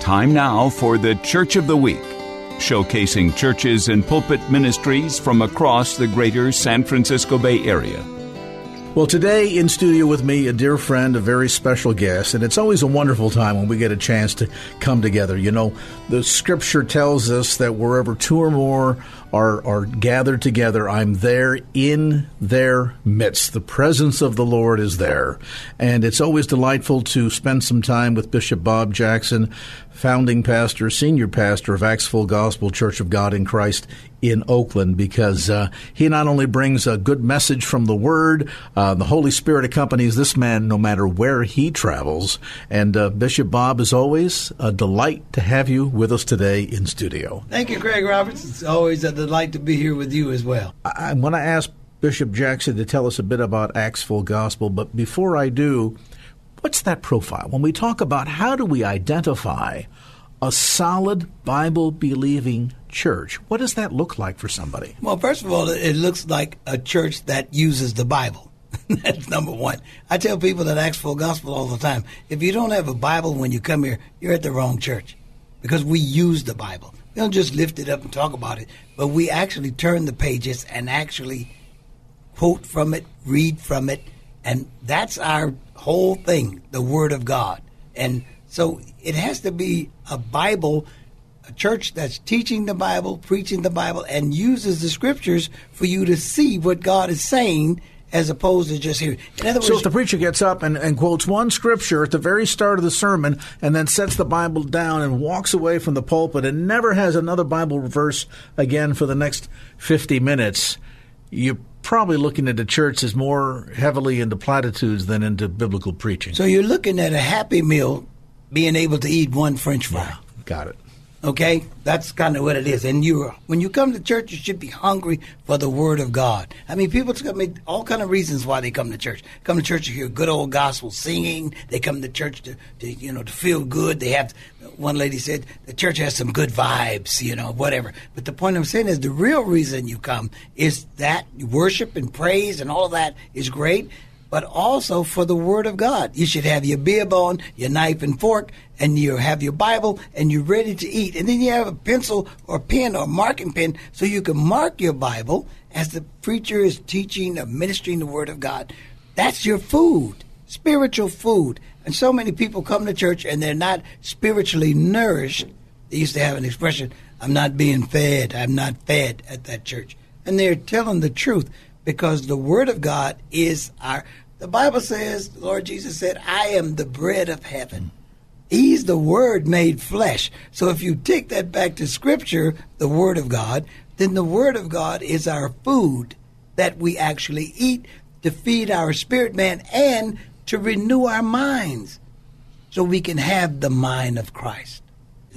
Time now for the Church of the Week, showcasing churches and pulpit ministries from across the greater San Francisco Bay Area. Well, today in studio with me, a dear friend, a very special guest, and it's always a wonderful time when we get a chance to come together. You know, the scripture tells us that wherever two or more are, are gathered together, I'm there in their midst. The presence of the Lord is there. And it's always delightful to spend some time with Bishop Bob Jackson, founding pastor, senior pastor of Acts Full Gospel Church of God in Christ in Oakland because uh, he not only brings a good message from the Word, uh, the Holy Spirit accompanies this man no matter where he travels. And uh, Bishop Bob, is always, a delight to have you with us today in studio. Thank you, Craig Roberts. It's always a delight to be here with you as well. I, I want to ask Bishop Jackson to tell us a bit about Acts Full Gospel, but before I do, what's that profile? When we talk about how do we identify a solid Bible believing church. What does that look like for somebody? Well, first of all, it looks like a church that uses the Bible. That's number one. I tell people that Acts Full Gospel all the time. If you don't have a Bible when you come here, you're at the wrong church because we use the Bible. We don't just lift it up and talk about it, but we actually turn the pages and actually quote from it, read from it, and that's our whole thing, the Word of God. And so it has to be a Bible, a church that's teaching the Bible, preaching the Bible, and uses the scriptures for you to see what God is saying as opposed to just hearing. In other words, so if the preacher gets up and, and, quotes one scripture at the very start of the sermon and then sets the Bible down and walks away from the pulpit and never has another Bible verse again for the next 50 minutes, you're probably looking at a church as more heavily into platitudes than into biblical preaching. So you're looking at a happy meal being able to eat one French fry. Yeah, got it. Okay, that's kind of what it is. And you, when you come to church, you should be hungry for the Word of God. I mean, people mean, all kind of reasons why they come to church. Come to church to hear good old gospel singing. They come to church to, to you know, to feel good. They have. One lady said the church has some good vibes, you know, whatever. But the point I'm saying is the real reason you come is that worship and praise and all that is great but also for the Word of God. You should have your beer bone, your knife and fork, and you have your Bible, and you're ready to eat. And then you have a pencil or pen or marking pen so you can mark your Bible as the preacher is teaching or ministering the Word of God. That's your food, spiritual food. And so many people come to church and they're not spiritually nourished. They used to have an expression, I'm not being fed, I'm not fed at that church. And they're telling the truth because the Word of God is our the Bible says, Lord Jesus said, I am the bread of heaven. He's the Word made flesh. So if you take that back to Scripture, the Word of God, then the Word of God is our food that we actually eat to feed our spirit man and to renew our minds so we can have the mind of Christ.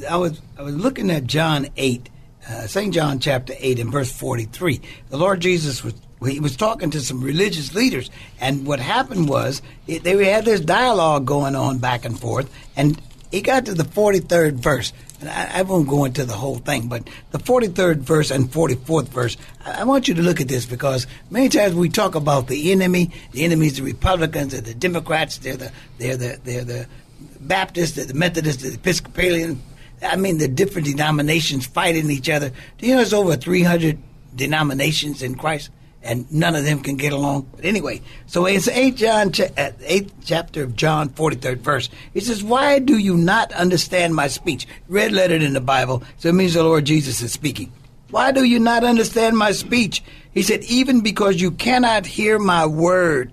I was, I was looking at John 8, uh, St. John chapter 8 and verse 43. The Lord Jesus was he was talking to some religious leaders, and what happened was it, they had this dialogue going on back and forth, and he got to the 43rd verse. And I, I, won't go into the whole thing, but the 43rd verse and 44th verse, I, I, want you to look at this because many times we talk about the enemy. The enemy is the Republicans, they're the Democrats, they're the they're the they're the Baptists, they're the Methodists, the Episcopalian. I mean, the different denominations fighting each other. Do you know there's over 300 denominations in Christ? And none of them can get along. But anyway, so it's 8 John, 8th uh, chapter of John, 43rd verse. He says, Why do you not understand my speech? Red lettered in the Bible, so it means the Lord Jesus is speaking. Why do you not understand my speech? He said, Even because you cannot hear my word.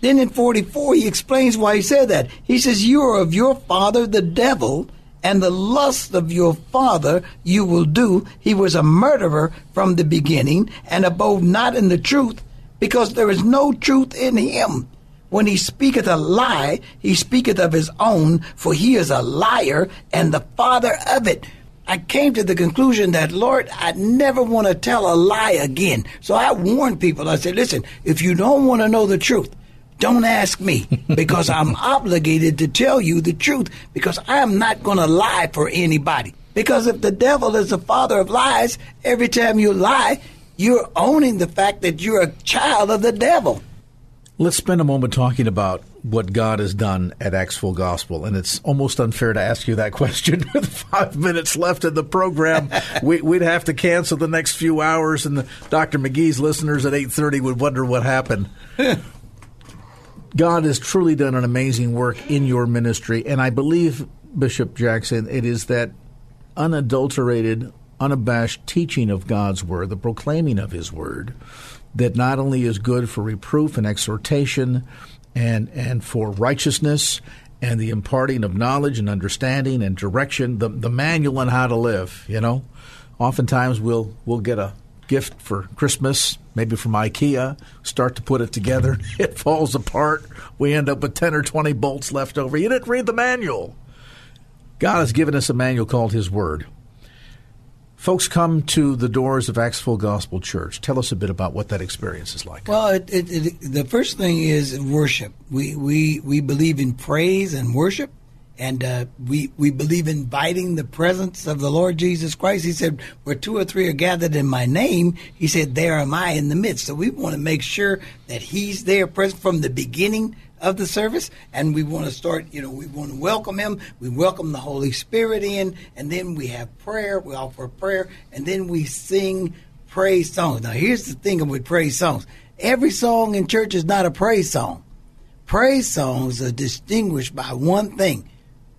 Then in 44, he explains why he said that. He says, You are of your father, the devil and the lust of your father you will do. He was a murderer from the beginning and abode not in the truth because there is no truth in him. When he speaketh a lie, he speaketh of his own, for he is a liar and the father of it. I came to the conclusion that, Lord, I never want to tell a lie again. So I warned people. I said, listen, if you don't want to know the truth, don't ask me because I'm obligated to tell you the truth because I am not going to lie for anybody. Because if the devil is the father of lies, every time you lie, you're owning the fact that you're a child of the devil. Let's spend a moment talking about what God has done at Acts Full Gospel. And it's almost unfair to ask you that question with five minutes left in the program. we, would have to cancel the next few hours, and the, Dr. McGee's listeners at 8.30 would wonder what happened. God has truly done an amazing work in your ministry. And I believe, Bishop Jackson, it is that unadulterated, unabashed teaching of God's Word, the proclaiming of His Word, that not only is good for reproof and exhortation and, and for righteousness and the imparting of knowledge and understanding and direction, the, the manual on how to live, you know. Oftentimes we'll we'll get a gift for Christmas, maybe from IKEA, start to put it together, it falls apart. We end up with 10 or 20 bolts left over. You didn't read the manual. God has given us a manual called His Word. Folks come to the doors of Full Gospel Church. Tell us a bit about what that experience is like. Well, it, it, it, the first thing is worship. We, we, we believe in praise and worship, and uh, we, we believe inviting the presence of the Lord Jesus Christ. He said, Where two or three are gathered in my name, He said, There am I in the midst. So we want to make sure that He's there present from the beginning of the service, and we want to start. You know, we want to welcome him. We welcome the Holy Spirit in, and then we have prayer. We offer prayer, and then we sing praise songs. Now, here's the thing with praise songs: every song in church is not a praise song. Praise songs are distinguished by one thing: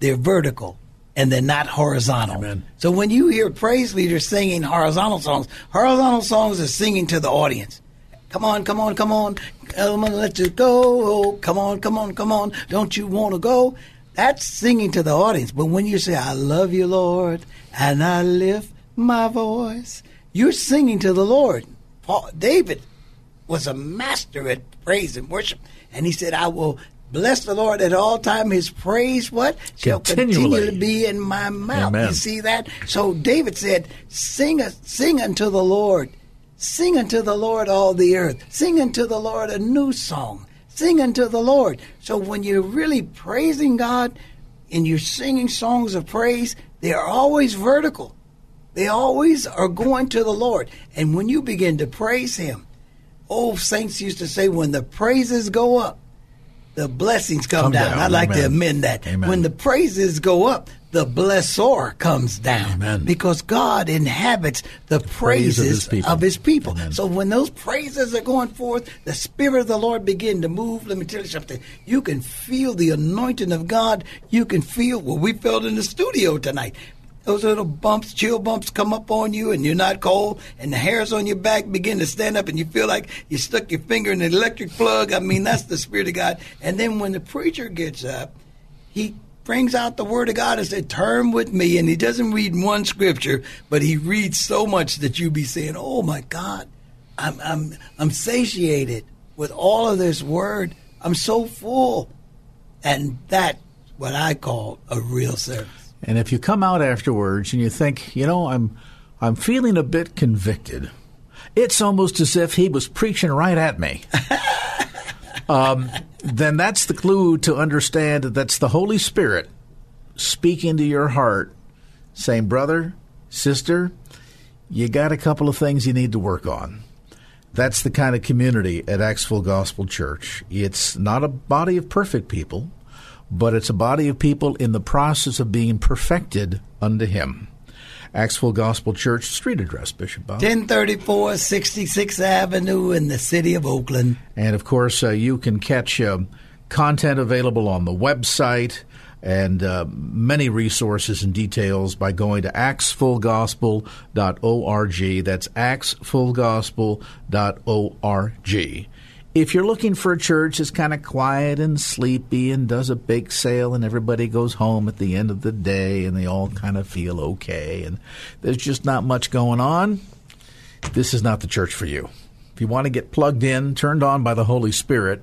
they're vertical and they're not horizontal. Amen. So when you hear praise leaders singing horizontal songs, horizontal songs are singing to the audience. Come on, come on, come on. Come on, let you go. Come on, come on, come on. Don't you want to go? That's singing to the audience. But when you say, I love you, Lord, and I lift my voice, you're singing to the Lord. Paul, David was a master at praise and worship. And he said, I will bless the Lord at all time. His praise, what? Shall continue to be in my mouth. Amen. You see that? So David said, sing, sing unto the Lord Sing unto the Lord all the earth. Sing unto the Lord a new song. Sing unto the Lord. So when you're really praising God and you're singing songs of praise, they are always vertical. They always are going to the Lord. And when you begin to praise Him, old saints used to say, when the praises go up, the blessings come, Come down. down. I'd like to amend that. Amen. When the praises go up, the blessor comes down. Amen. Because God inhabits the Praise of praises his people. of his people. So when those praises are going forth, the Spirit of the Lord begin to move. Let me tell you something. You can feel the anointing of God. You can feel what we felt in the studio tonight. Those little bumps, chill bumps come up on you and you're not cold and the hairs on your back begin to stand up and you feel like you stuck your finger in an electric plug. I mean, that's the Spirit of God. And then when the preacher gets up, he brings out the word of God and said, Turn with me. And he doesn't read one scripture, but he reads so much that you be saying, Oh my God, I'm I'm I'm satiated with all of this word. I'm so full. And that's what I call a real service. And if you come out afterwards and you think, you know, I'm I'm feeling a bit convicted, it's almost as if he was preaching right at me. um, then that's the clue to understand that that's the Holy Spirit speaking to your heart, saying, brother, sister, you got a couple of things you need to work on. That's the kind of community at Full Gospel Church. It's not a body of perfect people, but it's a body of people in the process of being perfected unto Him. Acts Full Gospel Church, street address, Bishop Bob. 1034 66th Avenue in the city of Oakland. And of course, uh, you can catch uh, content available on the website and uh, many resources and details by going to actsfullgospel.org. That's actsfullgospel.org. If you're looking for a church that's kind of quiet and sleepy and does a bake sale and everybody goes home at the end of the day and they all kind of feel okay and there's just not much going on, this is not the church for you. If you want to get plugged in, turned on by the Holy Spirit,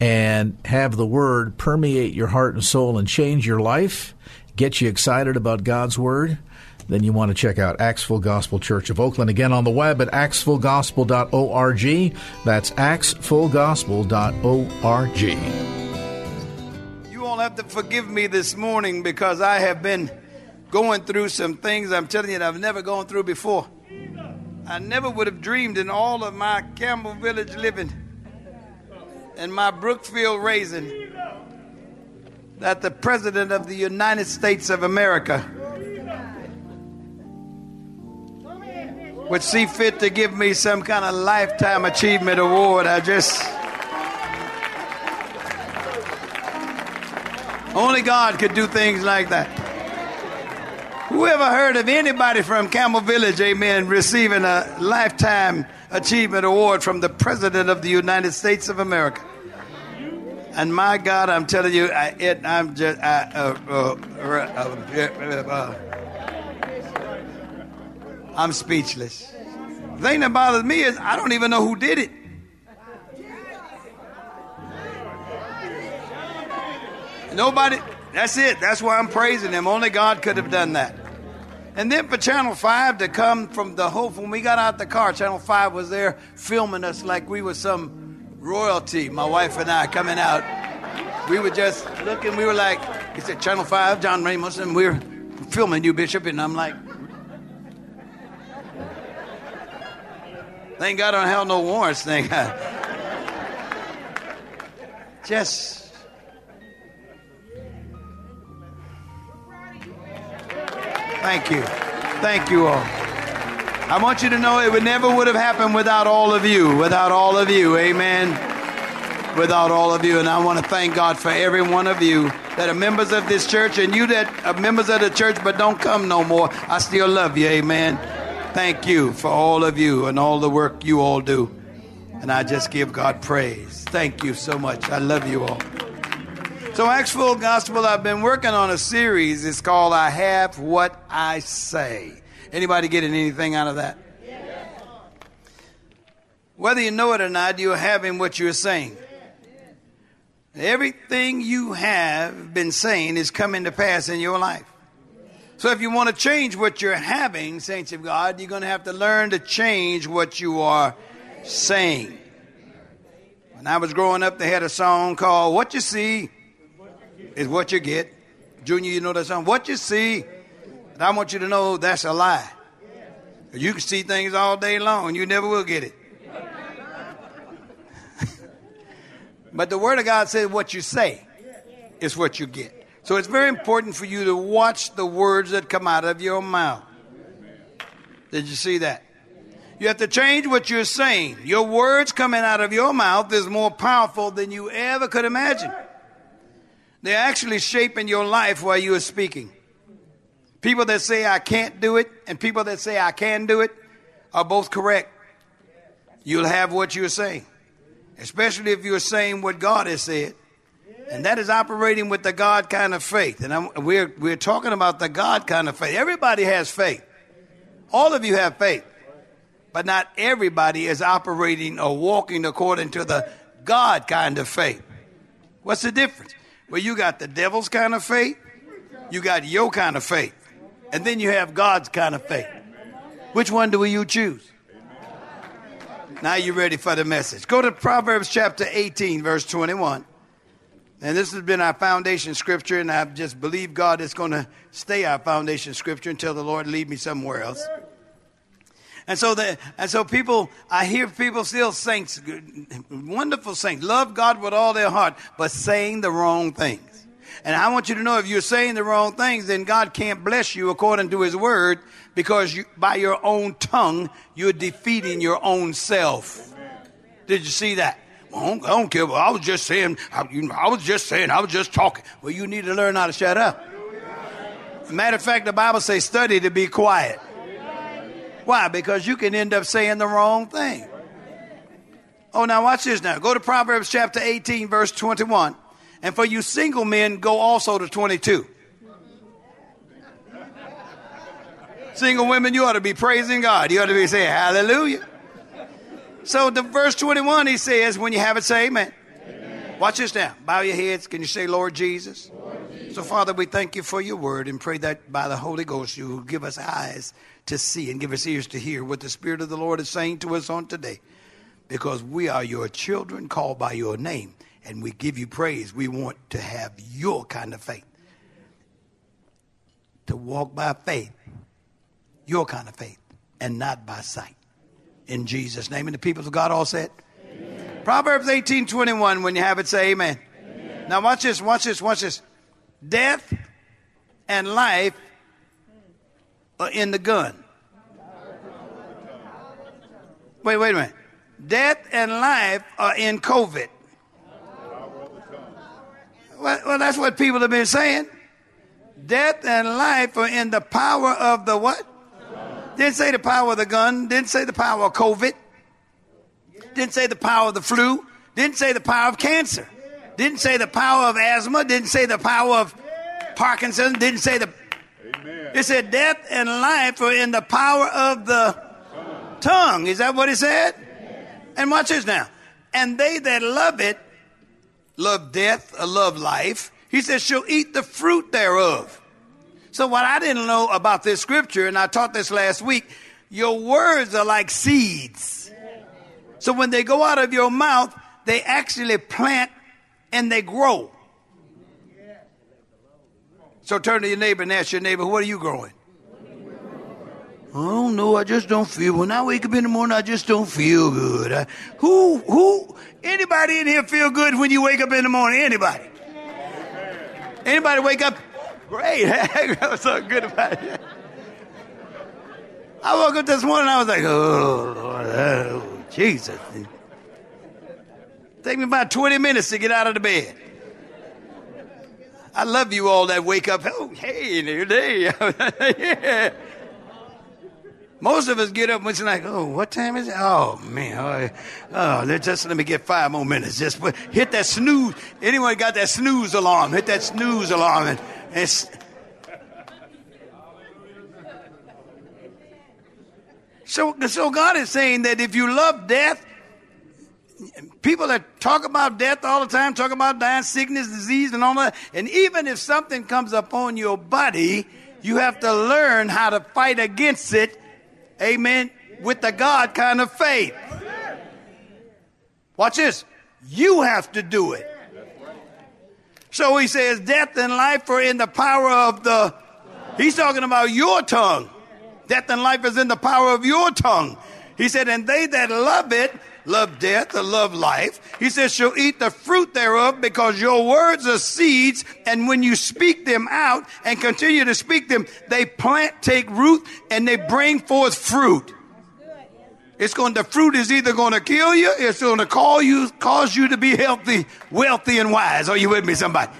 and have the Word permeate your heart and soul and change your life, get you excited about God's Word, then you want to check out Acts Full Gospel Church of Oakland. Again, on the web at actsfullgospel.org. That's actsfullgospel.org. You all have to forgive me this morning because I have been going through some things I'm telling you that I've never gone through before. I never would have dreamed in all of my Campbell Village living and my Brookfield raising that the President of the United States of America would see fit to give me some kind of lifetime achievement award. I just. Only God could do things like that. Who ever heard of anybody from Campbell Village, amen, receiving a lifetime achievement award from the President of the United States of America? And my God, I'm telling you, I, it, I'm just, I, uh, uh, uh, uh I'm speechless. The thing that bothers me is I don't even know who did it. Nobody, that's it. That's why I'm praising him. Only God could have done that. And then for Channel 5 to come from the Hope, when we got out the car, Channel 5 was there filming us like we were some royalty, my wife and I coming out. We were just looking, we were like, he said, Channel 5, John Ramos, and we are filming you, Bishop. And I'm like, thank God I don't have no warrants, thank God. Just Thank you. Thank you all. I want you to know it would never would have happened without all of you. Without all of you. Amen. Without all of you. And I want to thank God for every one of you that are members of this church and you that are members of the church but don't come no more. I still love you. Amen. Thank you for all of you and all the work you all do. And I just give God praise. Thank you so much. I love you all. So, Acts Full Gospel, I've been working on a series. It's called I Have What I Say. Anybody getting anything out of that? Whether you know it or not, you're having what you're saying. Everything you have been saying is coming to pass in your life. So if you want to change what you're having, saints of God, you're going to have to learn to change what you are saying. When I was growing up, they had a song called What You See is what you get. Junior, you know that song? What you see, I want you to know that's a lie. You can see things all day long, and you never will get it. but the Word of God says what you say is what you get. So it's very important for you to watch the words that come out of your mouth. Did you see that? You have to change what you're saying. Your words coming out of your mouth is more powerful than you ever could imagine. They're actually shaping your life while you are speaking. People that say I can't do it and people that say I can do it are both correct. You'll have what you're saying, especially if you're saying what God has said. And that is operating with the God kind of faith. And I'm, we're, we're talking about the God kind of faith. Everybody has faith. All of you have faith. But not everybody is operating or walking according to the God kind of faith. What's the difference? Well, you got the devil's kind of faith, you got your kind of faith, and then you have God's kind of faith. Which one do you choose? Now you're ready for the message. Go to Proverbs chapter 18, verse 21. And this has been our foundation scripture, and I just believe God is going to stay our foundation scripture until the Lord lead me somewhere else. And so the, and so people, I hear people still saints, wonderful saints, love God with all their heart, but saying the wrong things. And I want you to know if you're saying the wrong things, then God can't bless you according to his word because you, by your own tongue, you're defeating your own self. Did you see that? Well, I, don't, I don't care. I was just saying, I, you know, I was just saying, I was just talking. Well, you need to learn how to shut up. Matter of fact, the Bible says study to be quiet. Why? Because you can end up saying the wrong thing. Oh, now watch this now. Go to Proverbs chapter 18, verse 21. And for you single men, go also to 22. Single women, you ought to be praising God. You ought to be saying hallelujah. So the verse 21, he says, when you have it, say amen. Watch this now. Bow your heads. Can you say, Lord Jesus? Lord Jesus? So, Father, we thank you for your word and pray that by the Holy Ghost you will give us eyes to see and give us ears to hear what the Spirit of the Lord is saying to us on today. Because we are your children called by your name and we give you praise. We want to have your kind of faith. To walk by faith, your kind of faith, and not by sight. In Jesus' name. And the people of God all said, amen. Proverbs 18 21, when you have it, say amen. amen. Now, watch this, watch this, watch this. Death and life are in the gun. Wait, wait a minute. Death and life are in COVID. Well, well, that's what people have been saying. Death and life are in the power of the what? Didn't say the power of the gun. Didn't say the power of COVID. Didn't say the power of the flu. Didn't say the power of cancer. Didn't say the power of asthma. Didn't say the power of Parkinson. Didn't say the. Amen. It said death and life are in the power of the tongue. tongue. Is that what it said? And watch this now. And they that love it love death or love life. He says she'll eat the fruit thereof. So what I didn't know about this scripture, and I taught this last week, your words are like seeds. So when they go out of your mouth, they actually plant and they grow. So turn to your neighbor and ask your neighbor, what are you growing? I don't know. I just don't feel. When I wake up in the morning, I just don't feel good. I, who, who, anybody in here feel good when you wake up in the morning? Anybody? Anybody wake up? Great. What's so good about it? I woke up this morning, I was like, oh, oh, Jesus. Take me about 20 minutes to get out of the bed. I love you all that wake up. Oh, hey, new day. yeah. Most of us get up and it's like, oh, what time is it? Oh, man. Oh, oh just let me get five more minutes. Just hit that snooze. Anyone got that snooze alarm? Hit that snooze alarm. And, and so, so God is saying that if you love death, people that talk about death all the time, talk about dying, sickness, disease, and all that, and even if something comes upon your body, you have to learn how to fight against it Amen. With the God kind of faith. Watch this. You have to do it. So he says, death and life are in the power of the. He's talking about your tongue. Death and life is in the power of your tongue. He said, and they that love it love death or love life. He says, she'll eat the fruit thereof because your words are seeds. And when you speak them out and continue to speak them, they plant, take root, and they bring forth fruit. It's going, the fruit is either going to kill you, it's going to call you, cause you to be healthy, wealthy, and wise. Are you with me, somebody?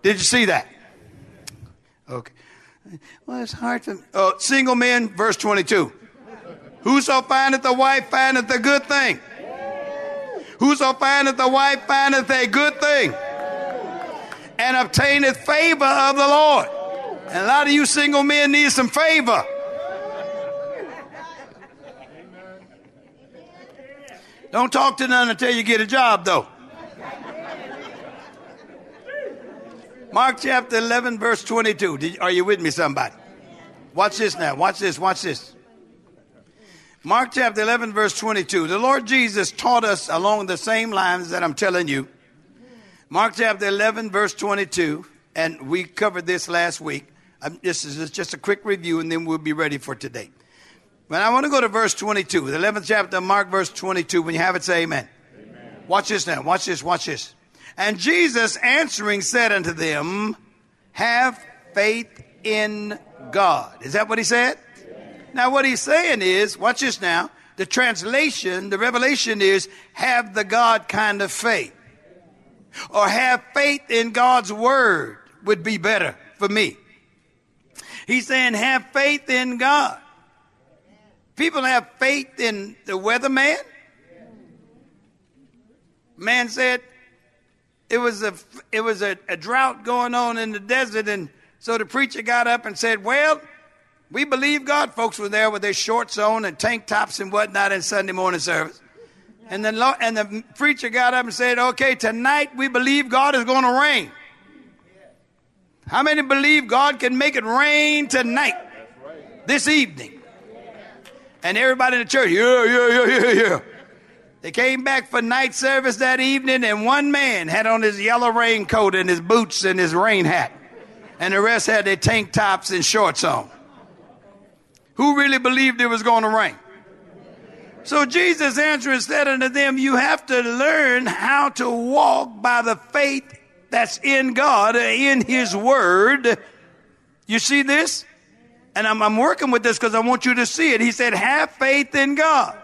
Did you see that? Okay. Well, it's hard to, uh, single men, verse 22. Whoso findeth a wife findeth a good thing. Whoso findeth a wife findeth a good thing. And obtaineth favor of the Lord. And a lot of you single men need some favor. Don't talk to none until you get a job, though. Mark chapter 11, verse 22. Did, are you with me, somebody? Watch this now. Watch this. Watch this. Mark chapter 11, verse 22. The Lord Jesus taught us along the same lines that I'm telling you. Mark chapter 11, verse 22. And we covered this last week. Um, this is just a quick review, and then we'll be ready for today. But I want to go to verse 22, the 11th chapter of Mark, verse 22. When you have it, say amen. amen. Watch this now. Watch this. Watch this. And Jesus answering said unto them, Have faith in God. Is that what he said? Now, what he's saying is, watch this now. The translation, the revelation is have the God kind of faith. Or have faith in God's word would be better for me. He's saying have faith in God. People have faith in the weatherman. Man Man said it was a it was a, a drought going on in the desert, and so the preacher got up and said, "Well, we believe God. Folks were there with their shorts on and tank tops and whatnot in Sunday morning service. And the, and the preacher got up and said, Okay, tonight we believe God is going to rain. How many believe God can make it rain tonight, this evening? And everybody in the church, yeah, yeah, yeah, yeah, yeah. They came back for night service that evening, and one man had on his yellow raincoat and his boots and his rain hat, and the rest had their tank tops and shorts on. Who really believed it was going to rain? So Jesus answered and said unto them, You have to learn how to walk by the faith that's in God, in His Word. You see this? And I'm, I'm working with this because I want you to see it. He said, Have faith in God.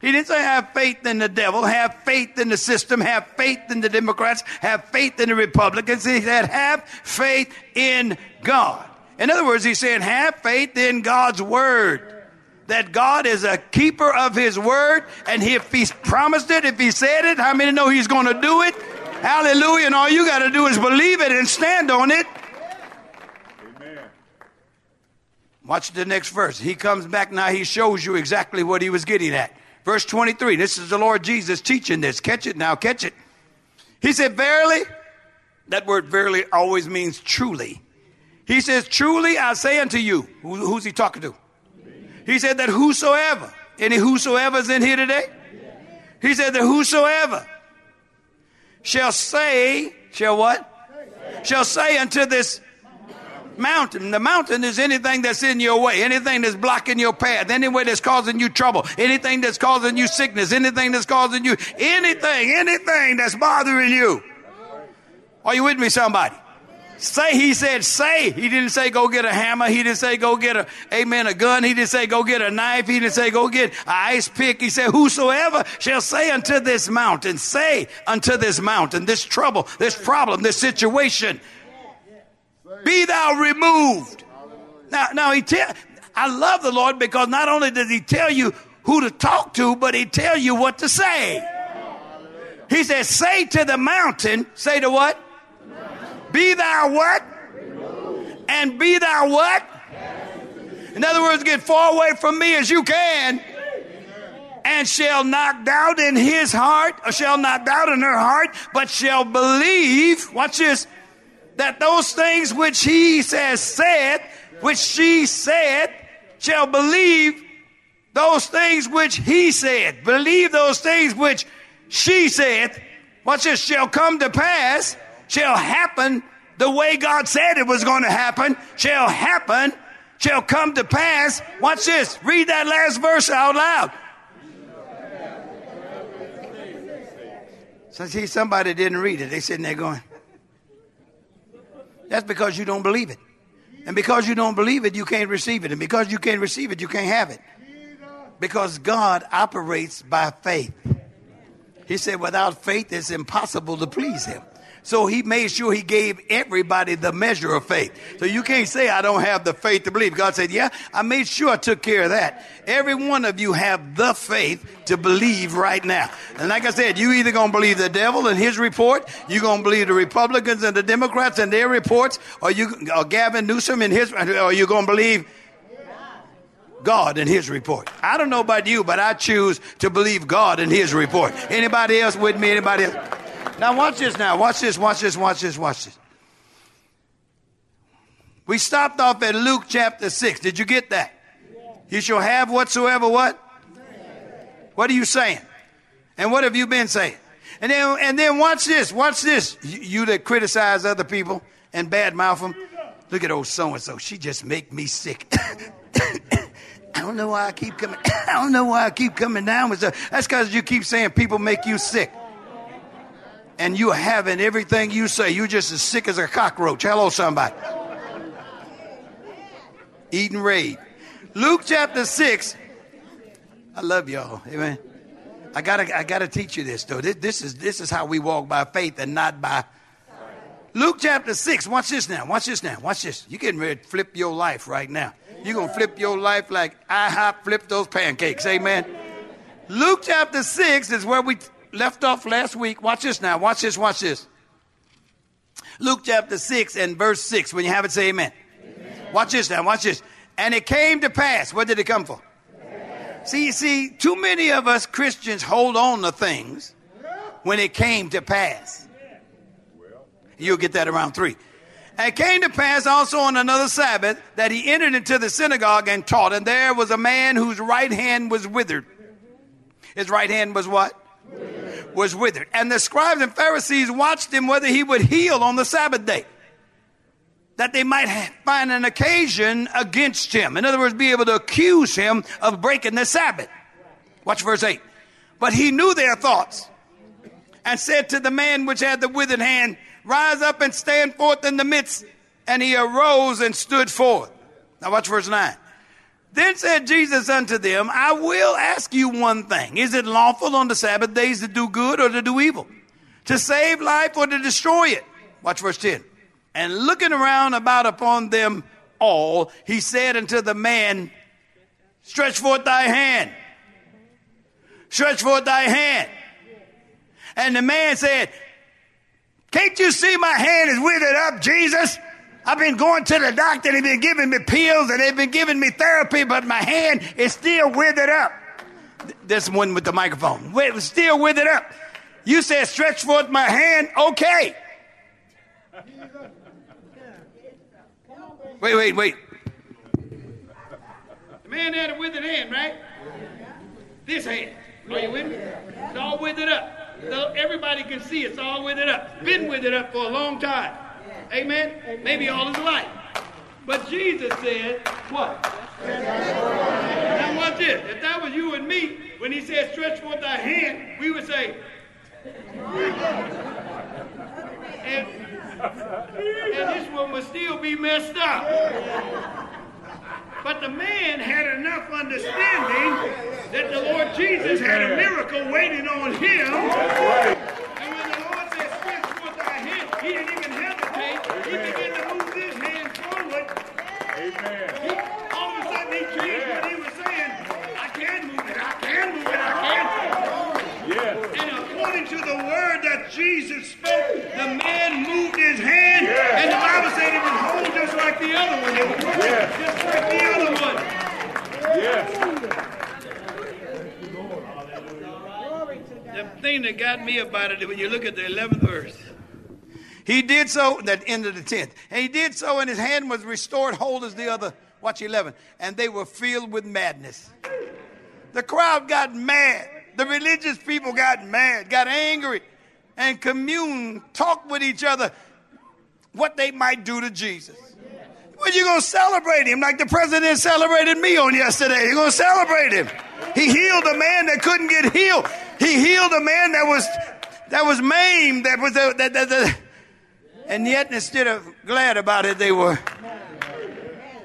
He didn't say have faith in the devil, have faith in the system, have faith in the Democrats, have faith in the Republicans. He said, have faith in God. In other words, he's saying, have faith in God's word that God is a keeper of his word, and if he's promised it, if he said it, how many know he's going to do it? Hallelujah. And all you got to do is believe it and stand on it. Amen. Watch the next verse. He comes back now, he shows you exactly what he was getting at. Verse 23. This is the Lord Jesus teaching this. Catch it now, catch it. He said, Verily, that word verily always means truly. He says, Truly I say unto you, Who, who's he talking to? He said that whosoever, any whosoever's in here today? He said that whosoever shall say, shall what? Shall say unto this mountain. The mountain is anything that's in your way, anything that's blocking your path, anyway that's causing you trouble, anything that's causing you sickness, anything that's causing you, anything, anything that's bothering you. Are you with me, somebody? Say, he said, say. He didn't say go get a hammer. He didn't say go get a, amen, a gun. He didn't say go get a knife. He didn't say go get an ice pick. He said, whosoever shall say unto this mountain, say unto this mountain, this trouble, this problem, this situation, be thou removed. Now, now he tell, I love the Lord because not only does he tell you who to talk to, but he tell you what to say. He says, say to the mountain, say to what? Be thou what? And be thou what? In other words, get far away from me as you can. And shall not doubt in his heart, or shall not doubt in her heart, but shall believe, watch this, that those things which he says said, which she said, shall believe those things which he said. Believe those things which she said. Watch this, shall come to pass shall happen the way God said it was going to happen, shall happen, shall come to pass. Watch this. Read that last verse out loud. So see, somebody didn't read it. They sitting there going, that's because you don't believe it. And because you don't believe it, you can't receive it. And because you can't receive it, you can't have it. Because God operates by faith. He said, without faith, it's impossible to please Him. So he made sure he gave everybody the measure of faith. So you can't say, I don't have the faith to believe. God said, Yeah, I made sure I took care of that. Every one of you have the faith to believe right now. And like I said, you either gonna believe the devil and his report, you're gonna believe the Republicans and the Democrats and their reports, or you or Gavin Newsom and his or you gonna believe God and his report. I don't know about you, but I choose to believe God and his report. Anybody else with me? Anybody else? Now, watch this now. Watch this, watch this, watch this, watch this. We stopped off at Luke chapter 6. Did you get that? You shall have whatsoever what? What are you saying? And what have you been saying? And then, and then watch this, watch this. You, you that criticize other people and badmouth them. Look at old so and so. She just make me sick. I don't know why I keep coming. I don't know why I keep coming down with stuff. That's because you keep saying people make you sick and you having everything you say. You're just as sick as a cockroach. Hello, somebody. Eating raid. Luke chapter 6. I love y'all. Amen. I gotta, I gotta teach you this though. This, this, is, this is how we walk by faith and not by. Luke chapter 6. Watch this now. Watch this now. Watch this. You're getting ready to flip your life right now. You're to flip your life like IHOP flipped those pancakes. Amen. Luke chapter 6 is where we left off last week. Watch this now. Watch this. Watch this. Luke chapter 6 and verse 6. When you have it, say amen. amen. Watch this now. Watch this. And it came to pass. What did it come for? See, see, too many of us Christians hold on to things when it came to pass. You'll get that around three. And it came to pass also on another Sabbath that he entered into the synagogue and taught, and there was a man whose right hand was withered. His right hand was what? Was withered. And the scribes and Pharisees watched him whether he would heal on the Sabbath day that they might find an occasion against him. In other words, be able to accuse him of breaking the Sabbath. Watch verse 8. But he knew their thoughts and said to the man which had the withered hand, Rise up and stand forth in the midst. And he arose and stood forth. Now watch verse 9. Then said Jesus unto them, I will ask you one thing. Is it lawful on the Sabbath days to do good or to do evil? To save life or to destroy it? Watch verse 10. And looking around about upon them all, he said unto the man, Stretch forth thy hand. Stretch forth thy hand. And the man said, Can't you see my hand is withered up, Jesus? I've been going to the doctor, they've been giving me pills and they've been giving me therapy, but my hand is still withered up. This one with the microphone. Wait, still withered up. You said, Stretch forth my hand. Okay. Wait, wait, wait. The man had a withered hand, right? This hand. Are you with me? It's all withered up. So everybody can see it's all withered up. Been withered up for a long time. Amen? Maybe all his life. But Jesus said, what? Now watch this. If that was you and me, when he said stretch forth thy hand, we would say, and and this one would still be messed up. But the man had enough understanding that the Lord Jesus had a miracle waiting on him. And when the Lord said, stretch forth thy hand, he didn't even hesitate. He began to move his hand forward. Amen. He, all of a sudden he changed what he was saying. I can move it, I can move it, I can. Yes. And according to the word that Jesus spoke, the man moved his hand, and the Bible said it was whole just like the other one. It was just like the other one. The thing that got me about it, when you look at the 11th verse, he did so, that end of the 10th. And he did so, and his hand was restored whole as the other. Watch 11. And they were filled with madness. The crowd got mad. The religious people got mad, got angry, and communed, talked with each other what they might do to Jesus. Well, you're going to celebrate him like the president celebrated me on yesterday. You're going to celebrate him. He healed a man that couldn't get healed. He healed a man that was that was maimed. That was a, that, that, that, and yet instead of glad about it, they were.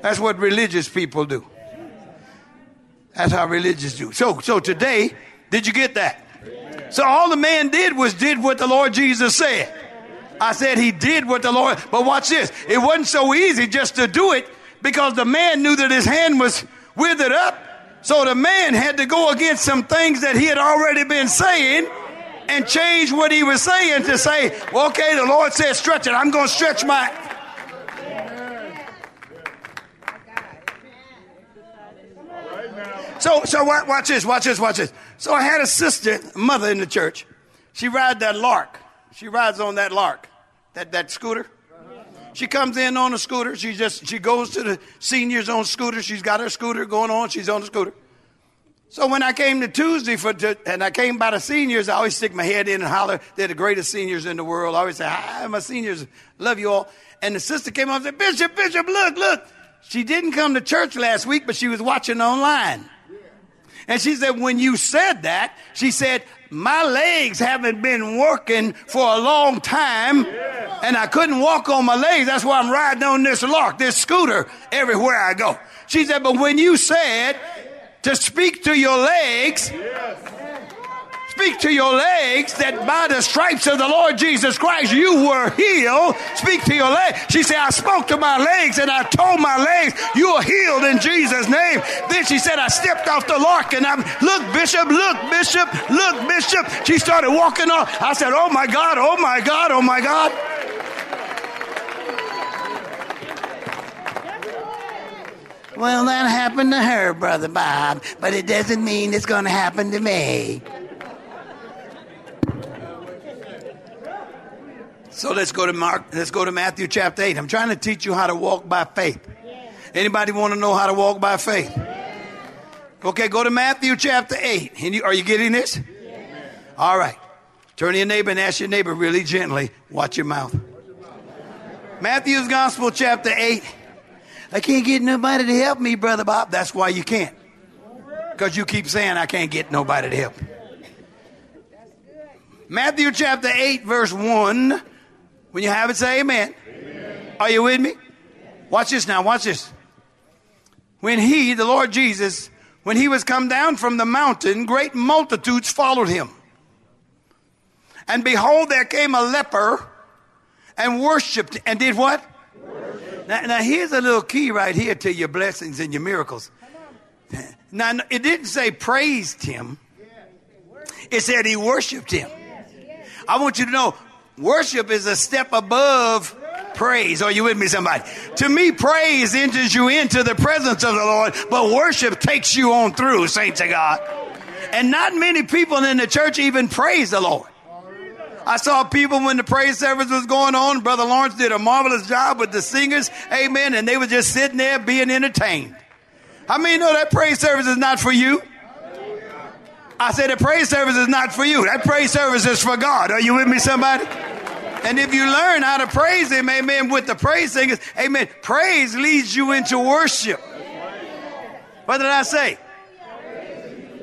That's what religious people do. That's how religious do. So, so today, did you get that? So all the man did was did what the Lord Jesus said. I said he did what the Lord, but watch this. It wasn't so easy just to do it because the man knew that his hand was withered up. So the man had to go against some things that he had already been saying and change what he was saying to say, well, okay, the Lord said stretch it. I'm going to stretch my. So, so watch this, watch this, watch this. So I had a sister, mother in the church. She rides that lark. She rides on that lark, that, that scooter. She comes in on a scooter. She just she goes to the seniors on scooter. She's got her scooter going on. She's on the scooter. So when I came to Tuesday for to, and I came by the seniors, I always stick my head in and holler. They're the greatest seniors in the world. I always say, "Hi, my seniors, love you all." And the sister came up and said, "Bishop, Bishop, look, look." She didn't come to church last week, but she was watching online. And she said, when you said that, she said, my legs haven't been working for a long time and I couldn't walk on my legs. That's why I'm riding on this lark, this scooter everywhere I go. She said, but when you said to speak to your legs, Speak to your legs that by the stripes of the Lord Jesus Christ you were healed. Speak to your legs. She said, I spoke to my legs and I told my legs, you are healed in Jesus' name. Then she said, I stepped off the lark and I'm, look, Bishop, look, Bishop, look, Bishop. She started walking off. I said, Oh my God, oh my God, oh my God. Well, that happened to her, Brother Bob, but it doesn't mean it's going to happen to me. So let's go to Mark. Let's go to Matthew chapter eight. I'm trying to teach you how to walk by faith. Anybody want to know how to walk by faith? Okay, go to Matthew chapter eight. Are you getting this? All right. Turn to your neighbor and ask your neighbor really gently. Watch your mouth. Matthew's Gospel chapter eight. I can't get nobody to help me, brother Bob. That's why you can't. Because you keep saying I can't get nobody to help. Matthew chapter 8, verse 1. When you have it, say amen. amen. Are you with me? Watch this now. Watch this. When he, the Lord Jesus, when he was come down from the mountain, great multitudes followed him. And behold, there came a leper and worshiped and did what? Now, now, here's a little key right here to your blessings and your miracles. Now, it didn't say praised him. It said he worshiped him. I want you to know Worship is a step above praise. Are you with me, somebody? To me, praise enters you into the presence of the Lord, but worship takes you on through, saints of God. And not many people in the church even praise the Lord. I saw people when the praise service was going on. Brother Lawrence did a marvelous job with the singers. Amen. And they were just sitting there being entertained. How many know that praise service is not for you? I said the praise service is not for you. That praise service is for God. Are you with me, somebody? And if you learn how to praise Him, amen, with the praise singers, amen, praise leads you into worship. What did I say?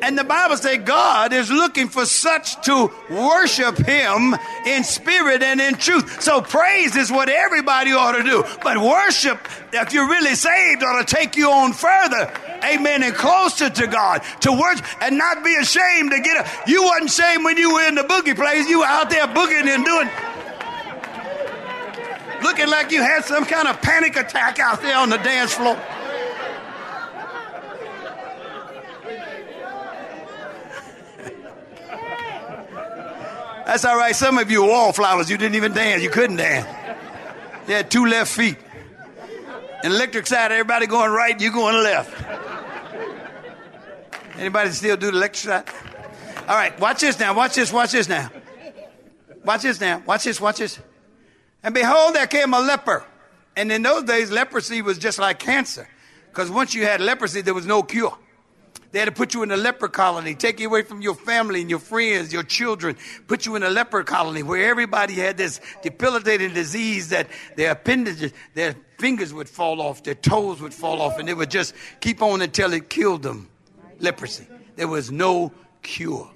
And the Bible says God is looking for such to worship Him in spirit and in truth. So praise is what everybody ought to do. But worship, if you're really saved, ought to take you on further. Amen. And closer to God. To worship and not be ashamed to get up. You wasn't ashamed when you were in the boogie place. You were out there boogieing and doing looking like you had some kind of panic attack out there on the dance floor. That's all right. Some of you wallflowers, you didn't even dance. You couldn't dance. You had two left feet. And electric slide, everybody going right, you going left. Anybody still do the electric slide? All right, watch this now. Watch this. Watch this now. Watch this now. Watch this. Watch this. And behold, there came a leper. And in those days, leprosy was just like cancer. Because once you had leprosy, there was no cure. They had to put you in a leper colony, take you away from your family and your friends, your children, put you in a leper colony where everybody had this debilitating disease that their appendages, their fingers would fall off, their toes would fall off, and they would just keep on until it killed them. Leprosy. There was no cure.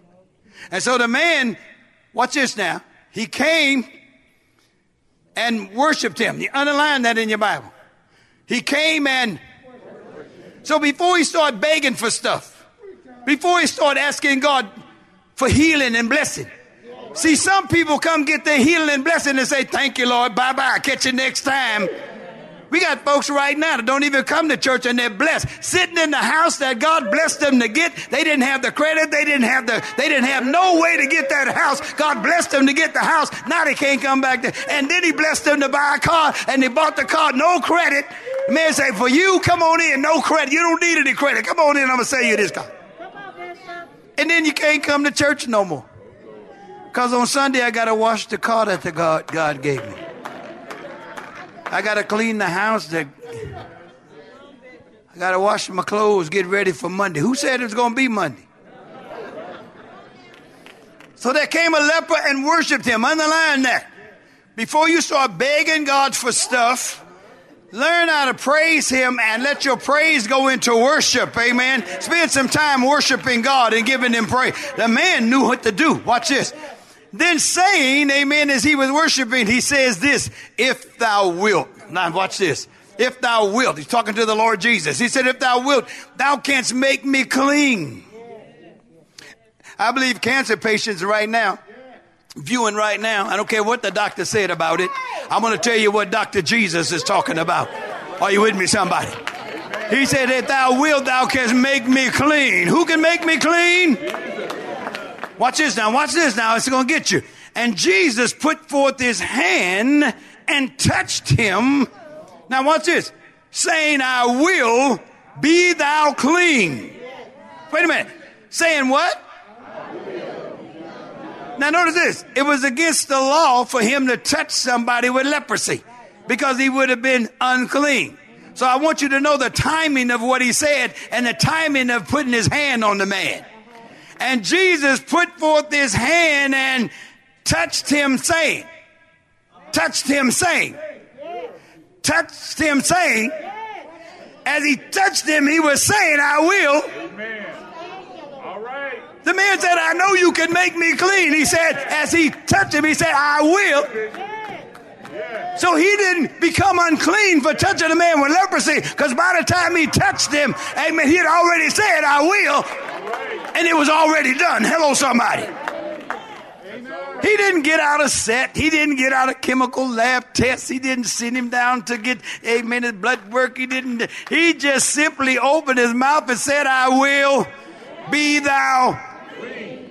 And so the man, watch this now, he came and worshiped him. You underline that in your Bible. He came and so before he started begging for stuff, before he started asking God for healing and blessing, see some people come get their healing and blessing and say, "Thank you, Lord. Bye bye. Catch you next time." We got folks right now that don't even come to church and they're blessed. Sitting in the house that God blessed them to get. They didn't have the credit. They didn't have the, they didn't have no way to get that house. God blessed them to get the house. Now they can't come back there. And then he blessed them to buy a car and they bought the car, no credit. The man say, for you, come on in, no credit. You don't need any credit. Come on in, I'm to sell you this car. And then you can't come to church no more. Because on Sunday I got to wash the car that the God, God gave me. I got to clean the house. To, I got to wash my clothes, get ready for Monday. Who said it was going to be Monday? So there came a leper and worshiped him. Underline that. Before you start begging God for stuff, learn how to praise him and let your praise go into worship. Amen. Spend some time worshiping God and giving him praise. The man knew what to do. Watch this. Then saying, amen, as he was worshiping, he says this, if thou wilt. Now watch this. If thou wilt. He's talking to the Lord Jesus. He said, if thou wilt, thou canst make me clean. I believe cancer patients right now, viewing right now, I don't care what the doctor said about it. I'm going to tell you what Dr. Jesus is talking about. Are you with me, somebody? He said, if thou wilt, thou canst make me clean. Who can make me clean? Watch this now. Watch this now. It's going to get you. And Jesus put forth his hand and touched him. Now watch this. Saying, I will Be thou clean. Wait a minute. Saying what? Now notice this. It was against the law for him to touch somebody with leprosy because he would have been unclean. So I want you to know the timing of what he said and the timing of putting his hand on the man. And Jesus put forth his hand and touched him saying, touched him saying, touched him saying, as he touched him, he was saying, I will. The man said, I know you can make me clean. He said, as he touched him, he said, I will. So he didn't become unclean for touching a man with leprosy because by the time he touched him, amen, he had already said, I will. And it was already done. Hello, somebody. He didn't get out of set. He didn't get out of chemical lab tests. He didn't send him down to get, amen, his blood work. He didn't. He just simply opened his mouth and said, I will be thou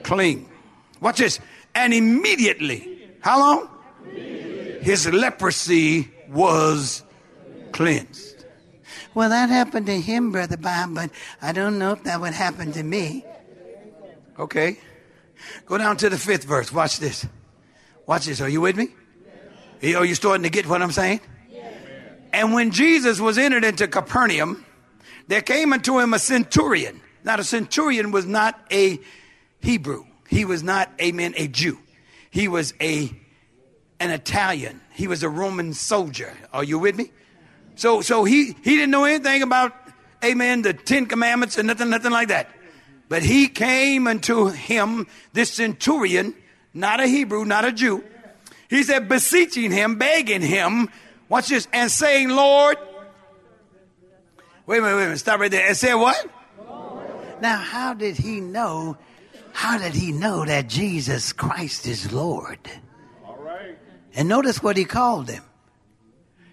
clean. Watch this. And immediately, how long? His leprosy was cleansed. Well, that happened to him, Brother Bob, but I don't know if that would happen to me. Okay. Go down to the fifth verse. Watch this. Watch this. Are you with me? Are you starting to get what I'm saying? And when Jesus was entered into Capernaum, there came unto him a centurion. Now, the centurion was not a Hebrew. He was not, amen, a Jew. He was a an Italian. He was a Roman soldier. Are you with me? So so he he didn't know anything about, amen, the Ten Commandments and nothing, nothing like that. But he came unto him, this centurion, not a Hebrew, not a Jew. He said, beseeching him, begging him, watch this, and saying, Lord, wait a minute, wait a minute, stop right there. And said what? Now, how did he know? How did he know that Jesus Christ is Lord? All right. And notice what he called him.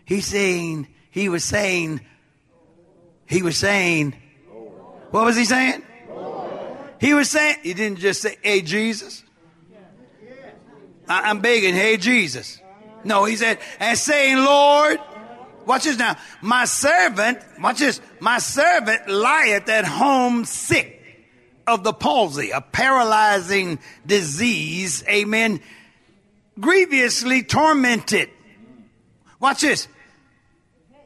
He's saying, he was saying, he was saying, what was he saying? He was saying, he didn't just say, hey, Jesus. I, I'm begging, hey, Jesus. No, he said, and saying, Lord, watch this now, my servant, watch this, my servant lieth at home sick of the palsy, a paralyzing disease, amen, grievously tormented. Watch this.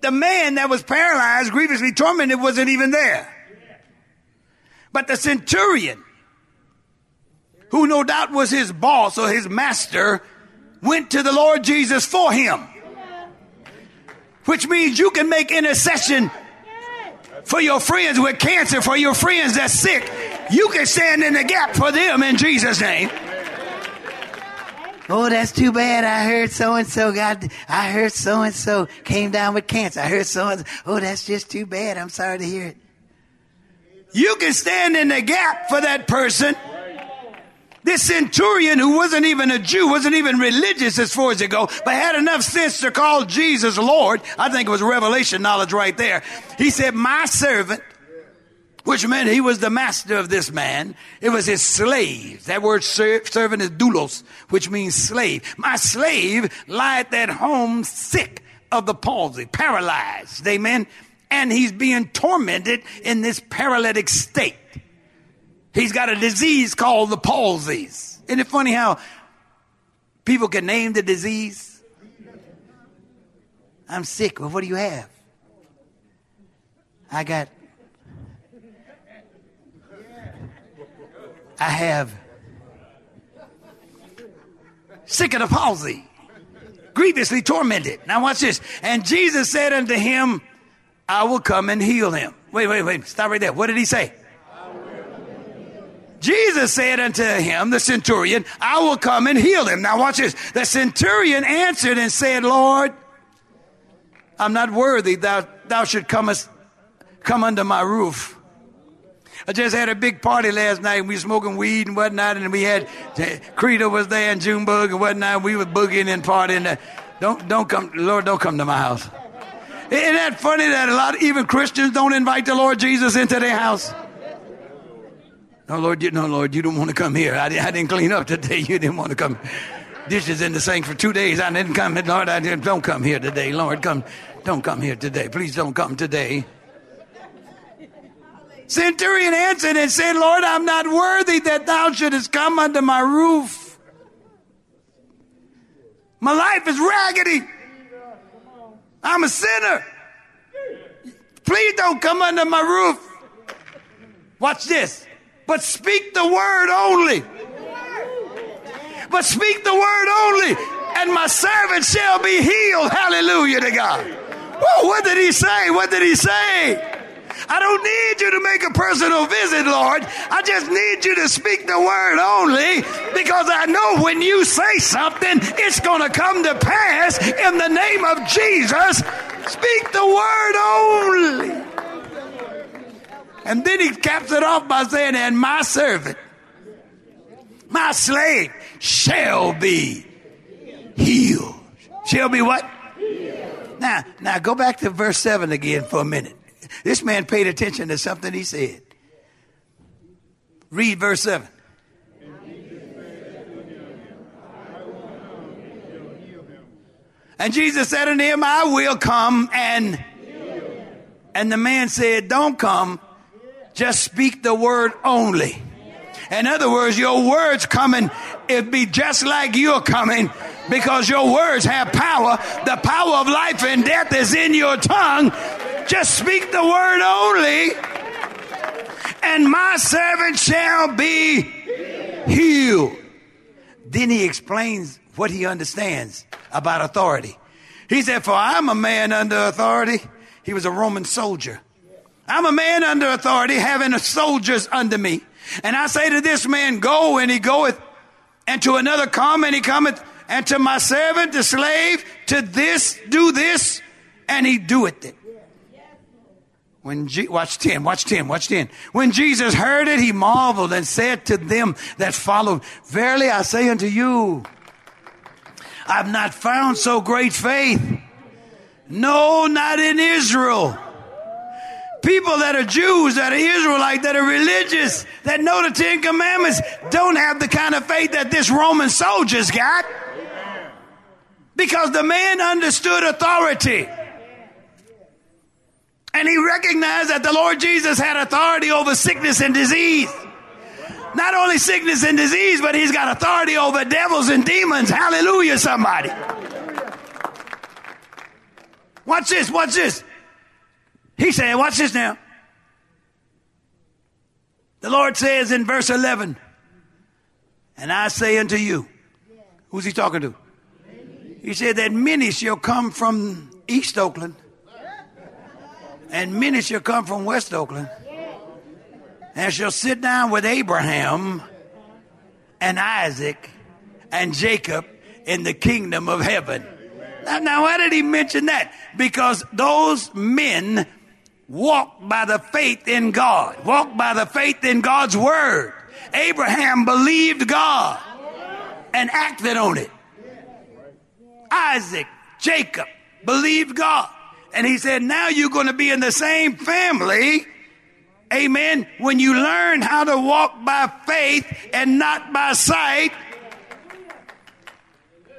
The man that was paralyzed, grievously tormented, wasn't even there. But the centurion, who no doubt was his boss or his master, went to the Lord Jesus for him. Which means you can make intercession for your friends with cancer, for your friends that's sick. You can stand in the gap for them in Jesus' name. Oh, that's too bad. I heard so and so got, I heard so and so came down with cancer. I heard so and so. Oh, that's just too bad. I'm sorry to hear it. You can stand in the gap for that person. This centurion, who wasn't even a Jew, wasn't even religious as far as it go, but had enough sense to call Jesus Lord. I think it was revelation knowledge right there. He said, My servant, which meant he was the master of this man. It was his slave. That word servant is doulos, which means slave. My slave lieth at home sick of the palsy, paralyzed. Amen. And he's being tormented in this paralytic state. He's got a disease called the palsies. Isn't it funny how people can name the disease? I'm sick. Well, what do you have? I got. I have sick of the palsy, grievously tormented. Now watch this. And Jesus said unto him, I will come and heal him. Wait, wait, wait. Stop right there. What did he say? Jesus said unto him, the centurion, I will come and heal him. Now watch this. The centurion answered and said, Lord, I'm not worthy thou, thou should come, as, come under my roof. I just had a big party last night we were smoking weed and whatnot and we had, Credo was there and Junebug and whatnot. We were boogieing and partying. Uh, don't, don't come, Lord, don't come to my house. Isn't that funny that a lot of even Christians don't invite the Lord Jesus into their house? No, Lord, you, no, Lord, you don't want to come here. I, I didn't clean up today. You didn't want to come. Dishes in the sink for two days. I didn't come. Lord, I didn't, don't come here today. Lord, come, don't come here today. Please don't come today. Centurion answered and said, Lord, I'm not worthy that thou shouldest come under my roof. My life is raggedy. I'm a sinner. Please don't come under my roof. Watch this. But speak the word only. But speak the word only, and my servant shall be healed. Hallelujah to God. Whoa, what did he say? What did he say? I don't need you to make a personal visit, Lord. I just need you to speak the word only because I know when you say something, it's going to come to pass in the name of Jesus. Speak the word only. And then he caps it off by saying, And my servant, my slave, shall be healed. Shall be what? Now, now go back to verse 7 again for a minute. This man paid attention to something he said. Read verse 7. And Jesus said unto him, I will come and. And the man said, Don't come, just speak the word only. In other words, your words coming, it be just like you're coming because your words have power. The power of life and death is in your tongue. Just speak the word only, and my servant shall be healed. Then he explains what he understands about authority. He said, For I'm a man under authority. He was a Roman soldier. I'm a man under authority, having soldiers under me. And I say to this man, Go, and he goeth, and to another, Come, and he cometh, and to my servant, the slave, to this, do this, and he doeth it. When Je- watch 10, watch 10, watch 10. When Jesus heard it, he marveled and said to them that followed, Verily I say unto you, I've not found so great faith. No, not in Israel. People that are Jews, that are Israelite, that are religious, that know the Ten Commandments, don't have the kind of faith that this Roman soldier's got. Because the man understood authority. And he recognized that the Lord Jesus had authority over sickness and disease. Not only sickness and disease, but he's got authority over devils and demons. Hallelujah, somebody. Watch this, watch this. He said, watch this now. The Lord says in verse 11, and I say unto you, who's he talking to? He said that many shall come from East Oakland and many shall come from West Oakland and shall sit down with Abraham and Isaac and Jacob in the kingdom of heaven. Now, now, why did he mention that? Because those men walked by the faith in God, walked by the faith in God's word. Abraham believed God and acted on it. Isaac, Jacob believed God. And he said, now you're going to be in the same family. Amen. When you learn how to walk by faith and not by sight,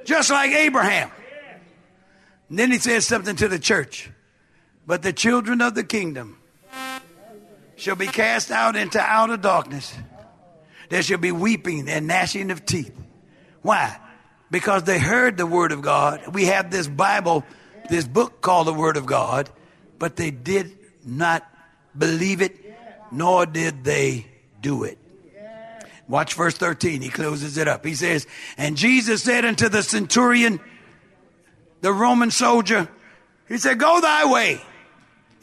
just like Abraham. And then he says something to the church. But the children of the kingdom shall be cast out into outer darkness. There shall be weeping and gnashing of teeth. Why? Because they heard the word of God. We have this Bible this book called the Word of God, but they did not believe it, nor did they do it. Watch verse 13. He closes it up. He says, And Jesus said unto the centurion, the Roman soldier, He said, Go thy way,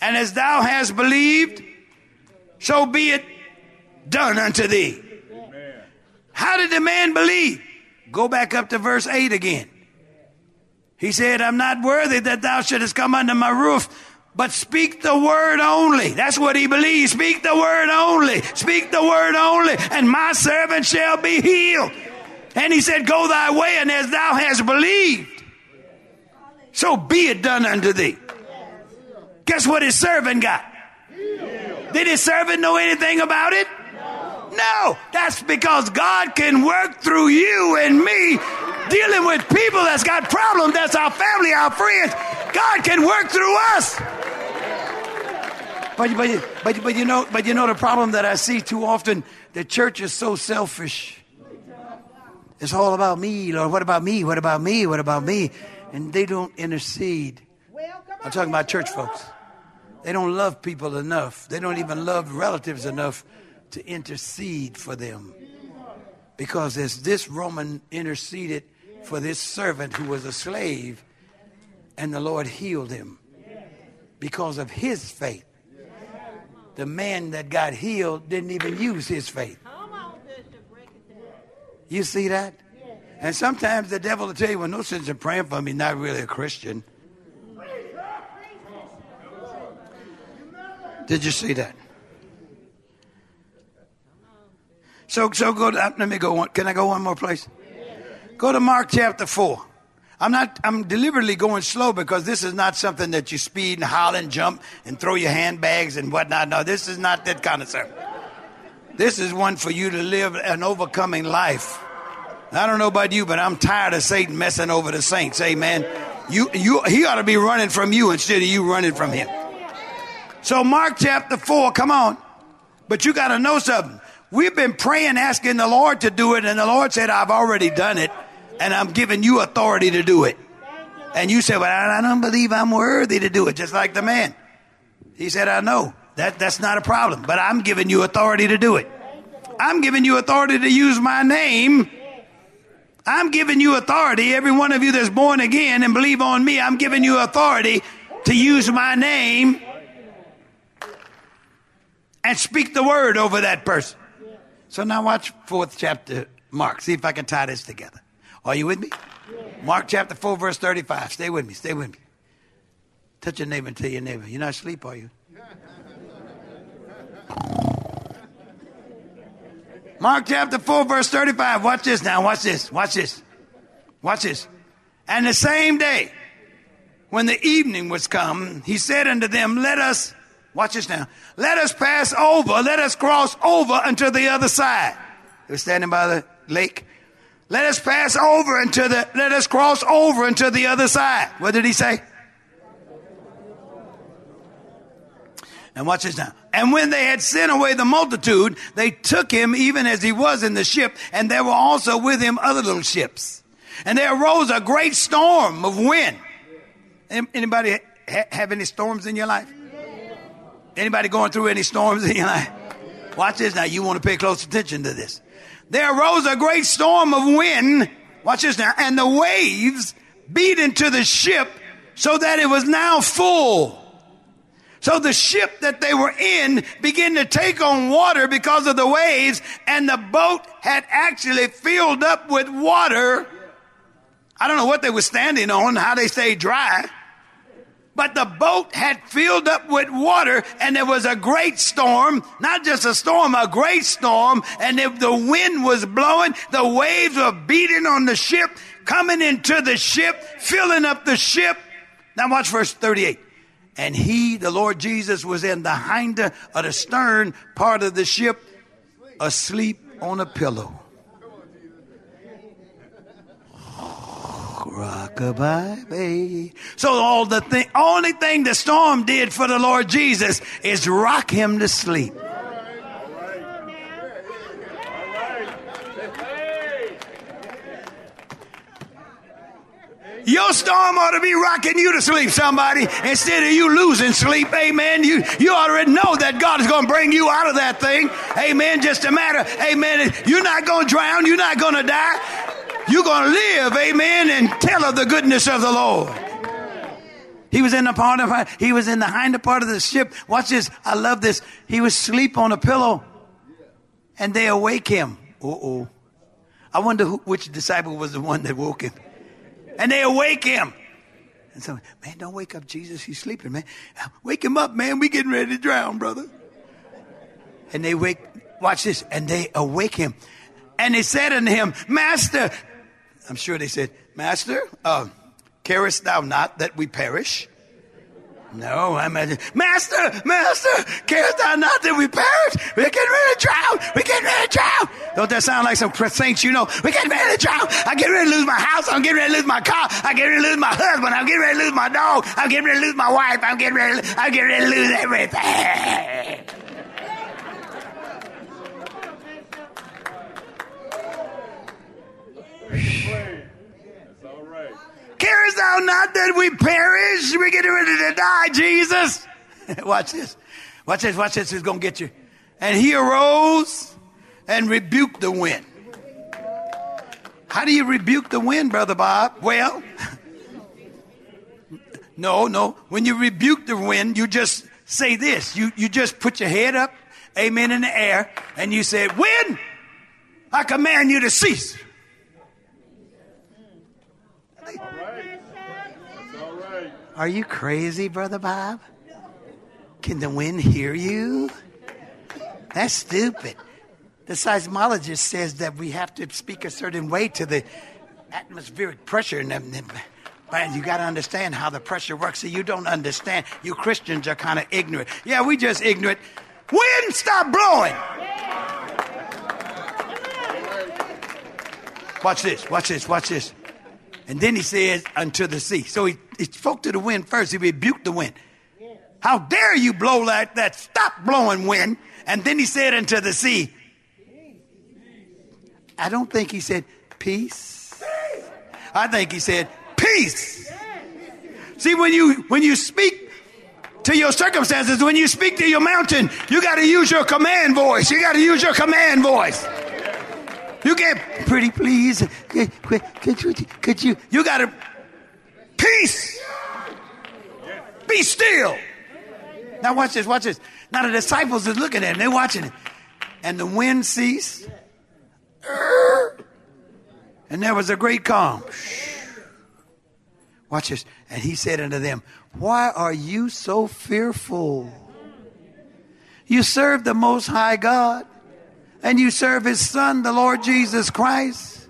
and as thou hast believed, so be it done unto thee. Amen. How did the man believe? Go back up to verse 8 again. He said, I'm not worthy that thou shouldest come under my roof, but speak the word only. That's what he believes. Speak the word only. Speak the word only, and my servant shall be healed. And he said, Go thy way, and as thou hast believed, so be it done unto thee. Guess what his servant got? Did his servant know anything about it? No, that's because God can work through you and me dealing with people that's got problems. That's our family, our friends. God can work through us. but, but, but, but, you know, but you know the problem that I see too often? The church is so selfish. It's all about me, Lord. What about me? What about me? What about me? And they don't intercede. I'm talking about church folks. They don't love people enough. They don't even love relatives enough to intercede for them. Because as this Roman interceded for this servant who was a slave, and the Lord healed him because of his faith. The man that got healed didn't even use his faith. You see that? And sometimes the devil will tell you, well, no sense in praying for me, not really a Christian. Did you see that? So, so go. To, let me go one. Can I go one more place? Go to Mark chapter four. I'm not. I'm deliberately going slow because this is not something that you speed and holler and jump and throw your handbags and whatnot. No, this is not that kind of stuff. This is one for you to live an overcoming life. I don't know about you, but I'm tired of Satan messing over the saints. Amen. You, you, he ought to be running from you instead of you running from him. So Mark chapter four, come on. But you got to know something. We've been praying, asking the Lord to do it, and the Lord said, I've already done it, and I'm giving you authority to do it. And you said, Well, I don't believe I'm worthy to do it, just like the man. He said, I know. That, that's not a problem, but I'm giving you authority to do it. I'm giving you authority to use my name. I'm giving you authority. Every one of you that's born again and believe on me, I'm giving you authority to use my name and speak the word over that person. So now watch fourth chapter, Mark. See if I can tie this together. Are you with me? Mark chapter 4, verse 35. Stay with me. Stay with me. Touch your neighbor and tell your neighbor, You're not asleep, are you? Mark chapter 4, verse 35. Watch this now. Watch this. Watch this. Watch this. And the same day, when the evening was come, he said unto them, Let us, watch this now, let us pass over, let us cross over unto the other side. They were standing by the lake. Let us pass over into the, let us cross over into the other side. What did he say? And watch this now. And when they had sent away the multitude, they took him even as he was in the ship, and there were also with him other little ships. And there arose a great storm of wind. Anybody have any storms in your life? Anybody going through any storms in your life? Watch this now. You want to pay close attention to this. There arose a great storm of wind. Watch this now. And the waves beat into the ship so that it was now full. So the ship that they were in began to take on water because of the waves, and the boat had actually filled up with water. I don't know what they were standing on, how they stayed dry. But the boat had filled up with water and there was a great storm, not just a storm, a great storm. And if the wind was blowing, the waves were beating on the ship, coming into the ship, filling up the ship. Now watch verse 38 and he, the Lord Jesus, was in the hinder of the stern part of the ship, asleep on a pillow. Rockabye, baby. So all the only thing the storm did for the Lord Jesus is rock him to sleep. Your storm ought to be rocking you to sleep, somebody, instead of you losing sleep. Amen. You, you already know that God is going to bring you out of that thing. Amen. Just a matter. Amen. You're not going to drown. You're not going to die. You're going to live. Amen. And tell of the goodness of the Lord. He was in the part of he was in the hinder part of the ship. Watch this. I love this. He was asleep on a pillow, and they awake him. Uh oh. I wonder who, which disciple was the one that woke him and they awake him. And so, man, don't wake up Jesus. He's sleeping, man. Wake him up, man. We getting ready to drown, brother. And they wake, watch this, and they awake him. And they said unto him, Master, I'm sure they said, Master, uh, carest thou not that we perish? No, I'm at Master, Master, carest thou not that we perish? We're getting ready to drown. We're getting ready to drown. Don't that sound like some saints you know? We're getting ready to drown. I'm getting ready to lose my house. I'm getting ready to lose my car. I'm getting ready to lose my husband. I'm getting ready to lose my dog. I'm getting ready to lose my wife. I'm getting ready. I'm getting ready to lose everything. Carest thou not that we perish? We're getting ready to die, Jesus. watch this. Watch this. Watch this. He's going to get you. And he arose and rebuked the wind. How do you rebuke the wind, Brother Bob? Well, no, no. When you rebuke the wind, you just say this. You, you just put your head up, amen, in the air, and you say, Wind, I command you to cease. Are you crazy, Brother Bob? Can the wind hear you? That's stupid. The seismologist says that we have to speak a certain way to the atmospheric pressure. And, and you got to understand how the pressure works. So you don't understand. You Christians are kind of ignorant. Yeah, we just ignorant. Wind, stop blowing. Watch this. Watch this. Watch this. And then he says, unto the sea. So he, he spoke to the wind first. He rebuked the wind. How dare you blow like that? Stop blowing wind. And then he said unto the sea. I don't think he said peace. I think he said peace. See, when you when you speak to your circumstances, when you speak to your mountain, you got to use your command voice. You got to use your command voice. You get pretty please. Could, could you, could you, you got to, peace. Be still. Now watch this, watch this. Now the disciples are looking at him, they're watching it. And the wind ceased. And there was a great calm. Watch this. And he said unto them, Why are you so fearful? You serve the Most High God and you serve his son, the Lord Jesus Christ.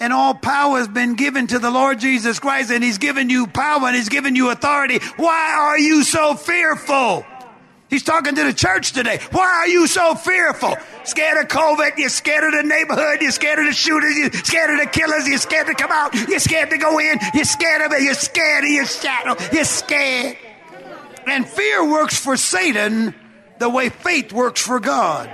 And all power has been given to the Lord Jesus Christ, and he's given you power and he's given you authority. Why are you so fearful? He's talking to the church today. Why are you so fearful? Scared of COVID? You're scared of the neighborhood? You're scared of the shooters? You're scared of the killers? You're scared to come out? You're scared to go in? You're scared of it? You're scared of your shadow? You're scared. And fear works for Satan the way faith works for God.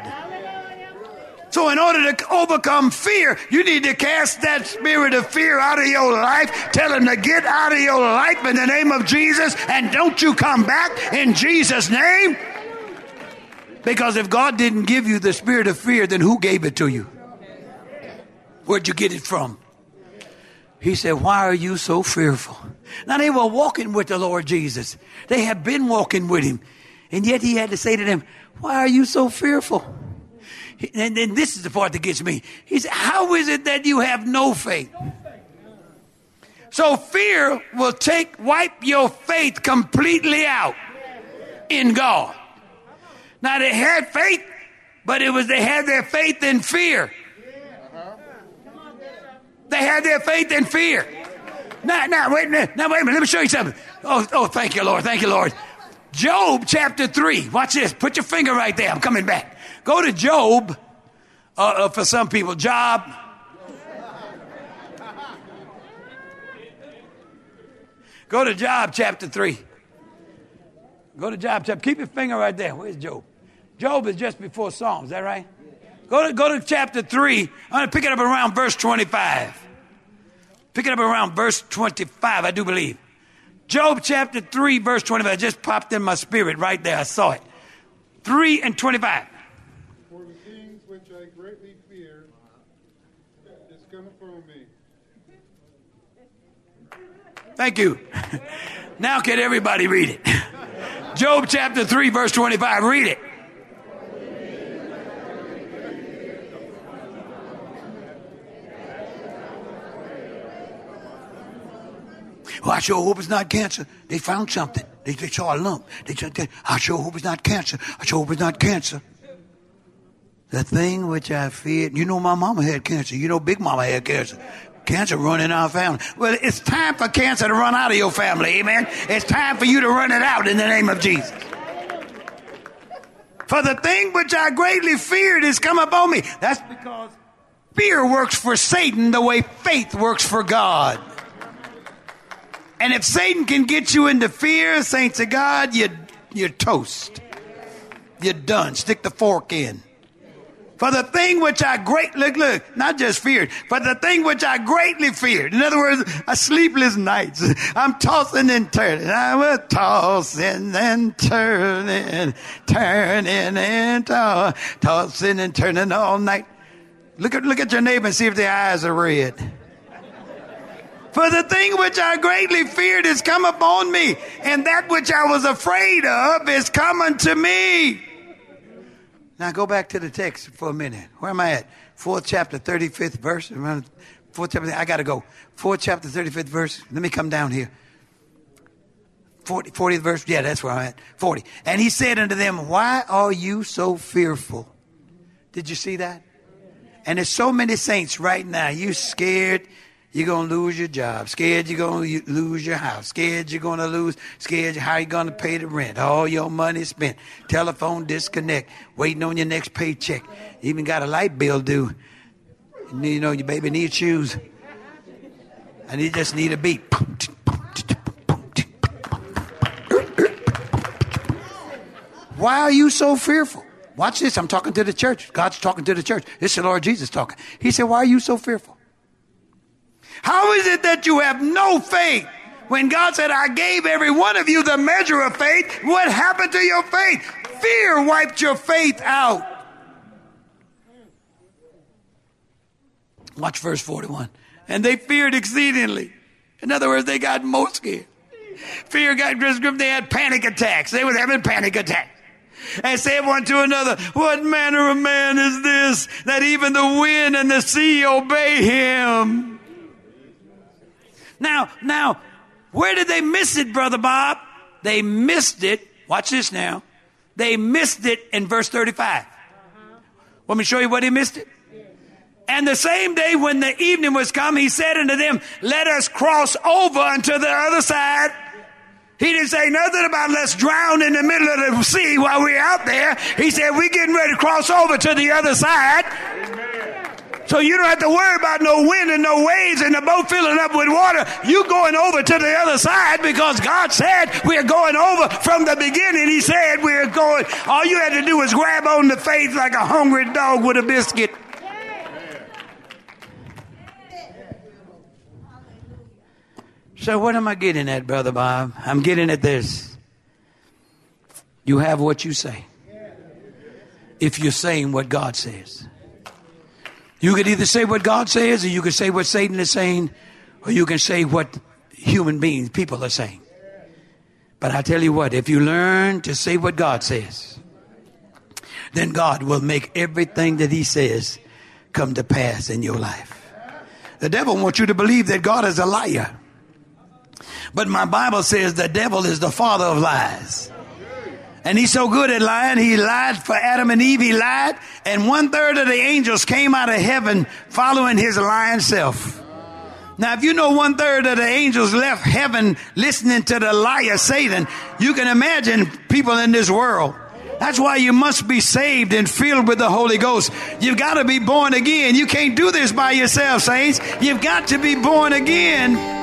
So, in order to overcome fear, you need to cast that spirit of fear out of your life. Tell him to get out of your life in the name of Jesus, and don't you come back in Jesus' name. Because if God didn't give you the spirit of fear, then who gave it to you? Where'd you get it from? He said, Why are you so fearful? Now, they were walking with the Lord Jesus, they had been walking with him. And yet, he had to say to them, Why are you so fearful? And then this is the part that gets me. He said, How is it that you have no faith? So fear will take, wipe your faith completely out in God. Now they had faith, but it was they had their faith in fear. They had their faith in fear. Now, now, wait a minute. Now, wait a minute. Let me show you something. Oh, oh, thank you, Lord. Thank you, Lord. Job chapter 3. Watch this. Put your finger right there. I'm coming back. Go to Job, uh, uh, for some people, Job. Go to Job chapter 3. Go to Job chapter. Keep your finger right there. Where's Job? Job is just before Psalms, is that right? Go to, go to chapter 3. I'm going to pick it up around verse 25. Pick it up around verse 25, I do believe. Job chapter 3, verse 25. It just popped in my spirit right there. I saw it. 3 and 25. Thank you. now can everybody read it? Job chapter 3, verse 25. Read it. Well, I sure hope it's not cancer. They found something. They, they saw a lump. They said, I sure hope it's not cancer. I sure hope it's not cancer. The thing which I feared, you know, my mama had cancer. You know, Big Mama had cancer Cancer running our family. Well, it's time for cancer to run out of your family. Amen. It's time for you to run it out in the name of Jesus. For the thing which I greatly feared is come upon me. That's because fear works for Satan the way faith works for God. And if Satan can get you into fear, saints of God, you, you're toast. You're done. Stick the fork in. For the thing which I great look, look, not just feared, but the thing which I greatly feared. In other words, a sleepless nights. I'm tossing and turning. I was tossing and turning, turning and to- tossing and turning all night. Look at look at your neighbor and see if their eyes are red. For the thing which I greatly feared is come upon me, and that which I was afraid of is coming to me. Now go back to the text for a minute. Where am I at? Fourth chapter, 35th verse. Fourth chapter, I got to go. Fourth chapter, 35th verse. Let me come down here. 40, 40th verse. Yeah, that's where I'm at. 40. And he said unto them, Why are you so fearful? Did you see that? And there's so many saints right now. You scared you're going to lose your job. Scared you're going to lose your house. Scared you're going to lose. Scared how you going to pay the rent. All your money spent. Telephone disconnect. Waiting on your next paycheck. Even got a light bill due. You know your baby needs shoes. And you just need a beat. Why are you so fearful? Watch this. I'm talking to the church. God's talking to the church. It's the Lord Jesus talking. He said, Why are you so fearful? How is it that you have no faith? When God said, I gave every one of you the measure of faith, what happened to your faith? Fear wiped your faith out. Watch verse 41. And they feared exceedingly. In other words, they got most scared. Fear got grip. They had panic attacks. They were having panic attacks. And said one to another, What manner of man is this that even the wind and the sea obey him? Now, now, where did they miss it, Brother Bob? They missed it. Watch this now. They missed it in verse 35. Want me show you what he missed it? And the same day when the evening was come, he said unto them, Let us cross over unto the other side. He didn't say nothing about let's drown in the middle of the sea while we're out there. He said, We're getting ready to cross over to the other side. So you don't have to worry about no wind and no waves and the boat filling up with water. You going over to the other side because God said we're going over from the beginning. He said we're going. All you had to do was grab on the faith like a hungry dog with a biscuit. So what am I getting at, Brother Bob? I'm getting at this. You have what you say. If you're saying what God says. You could either say what God says, or you could say what Satan is saying, or you can say what human beings, people are saying. But I tell you what, if you learn to say what God says, then God will make everything that He says come to pass in your life. The devil wants you to believe that God is a liar. But my Bible says the devil is the father of lies. And he's so good at lying, he lied for Adam and Eve, he lied, and one third of the angels came out of heaven following his lying self. Now, if you know one third of the angels left heaven listening to the liar Satan, you can imagine people in this world. That's why you must be saved and filled with the Holy Ghost. You've got to be born again. You can't do this by yourself, saints. You've got to be born again.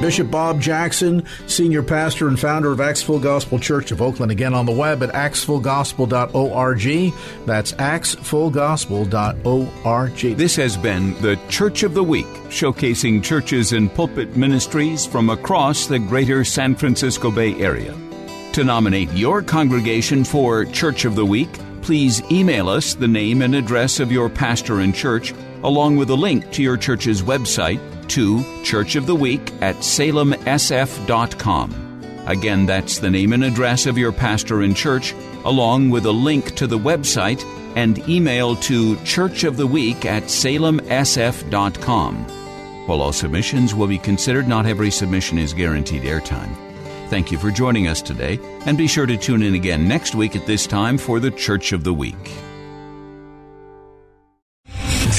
Bishop Bob Jackson, senior pastor and founder of Full Gospel Church of Oakland. Again on the web at actsfullgospel.org. That's actsfullgospel.org. This has been the Church of the Week, showcasing churches and pulpit ministries from across the greater San Francisco Bay Area. To nominate your congregation for Church of the Week, please email us the name and address of your pastor and church, along with a link to your church's website to Church of the Week at salemsf.com. Again, that's the name and address of your pastor and church, along with a link to the website and email to Church of the Week at salemsf.com. While all submissions will be considered, not every submission is guaranteed airtime. Thank you for joining us today, and be sure to tune in again next week at this time for the Church of the Week.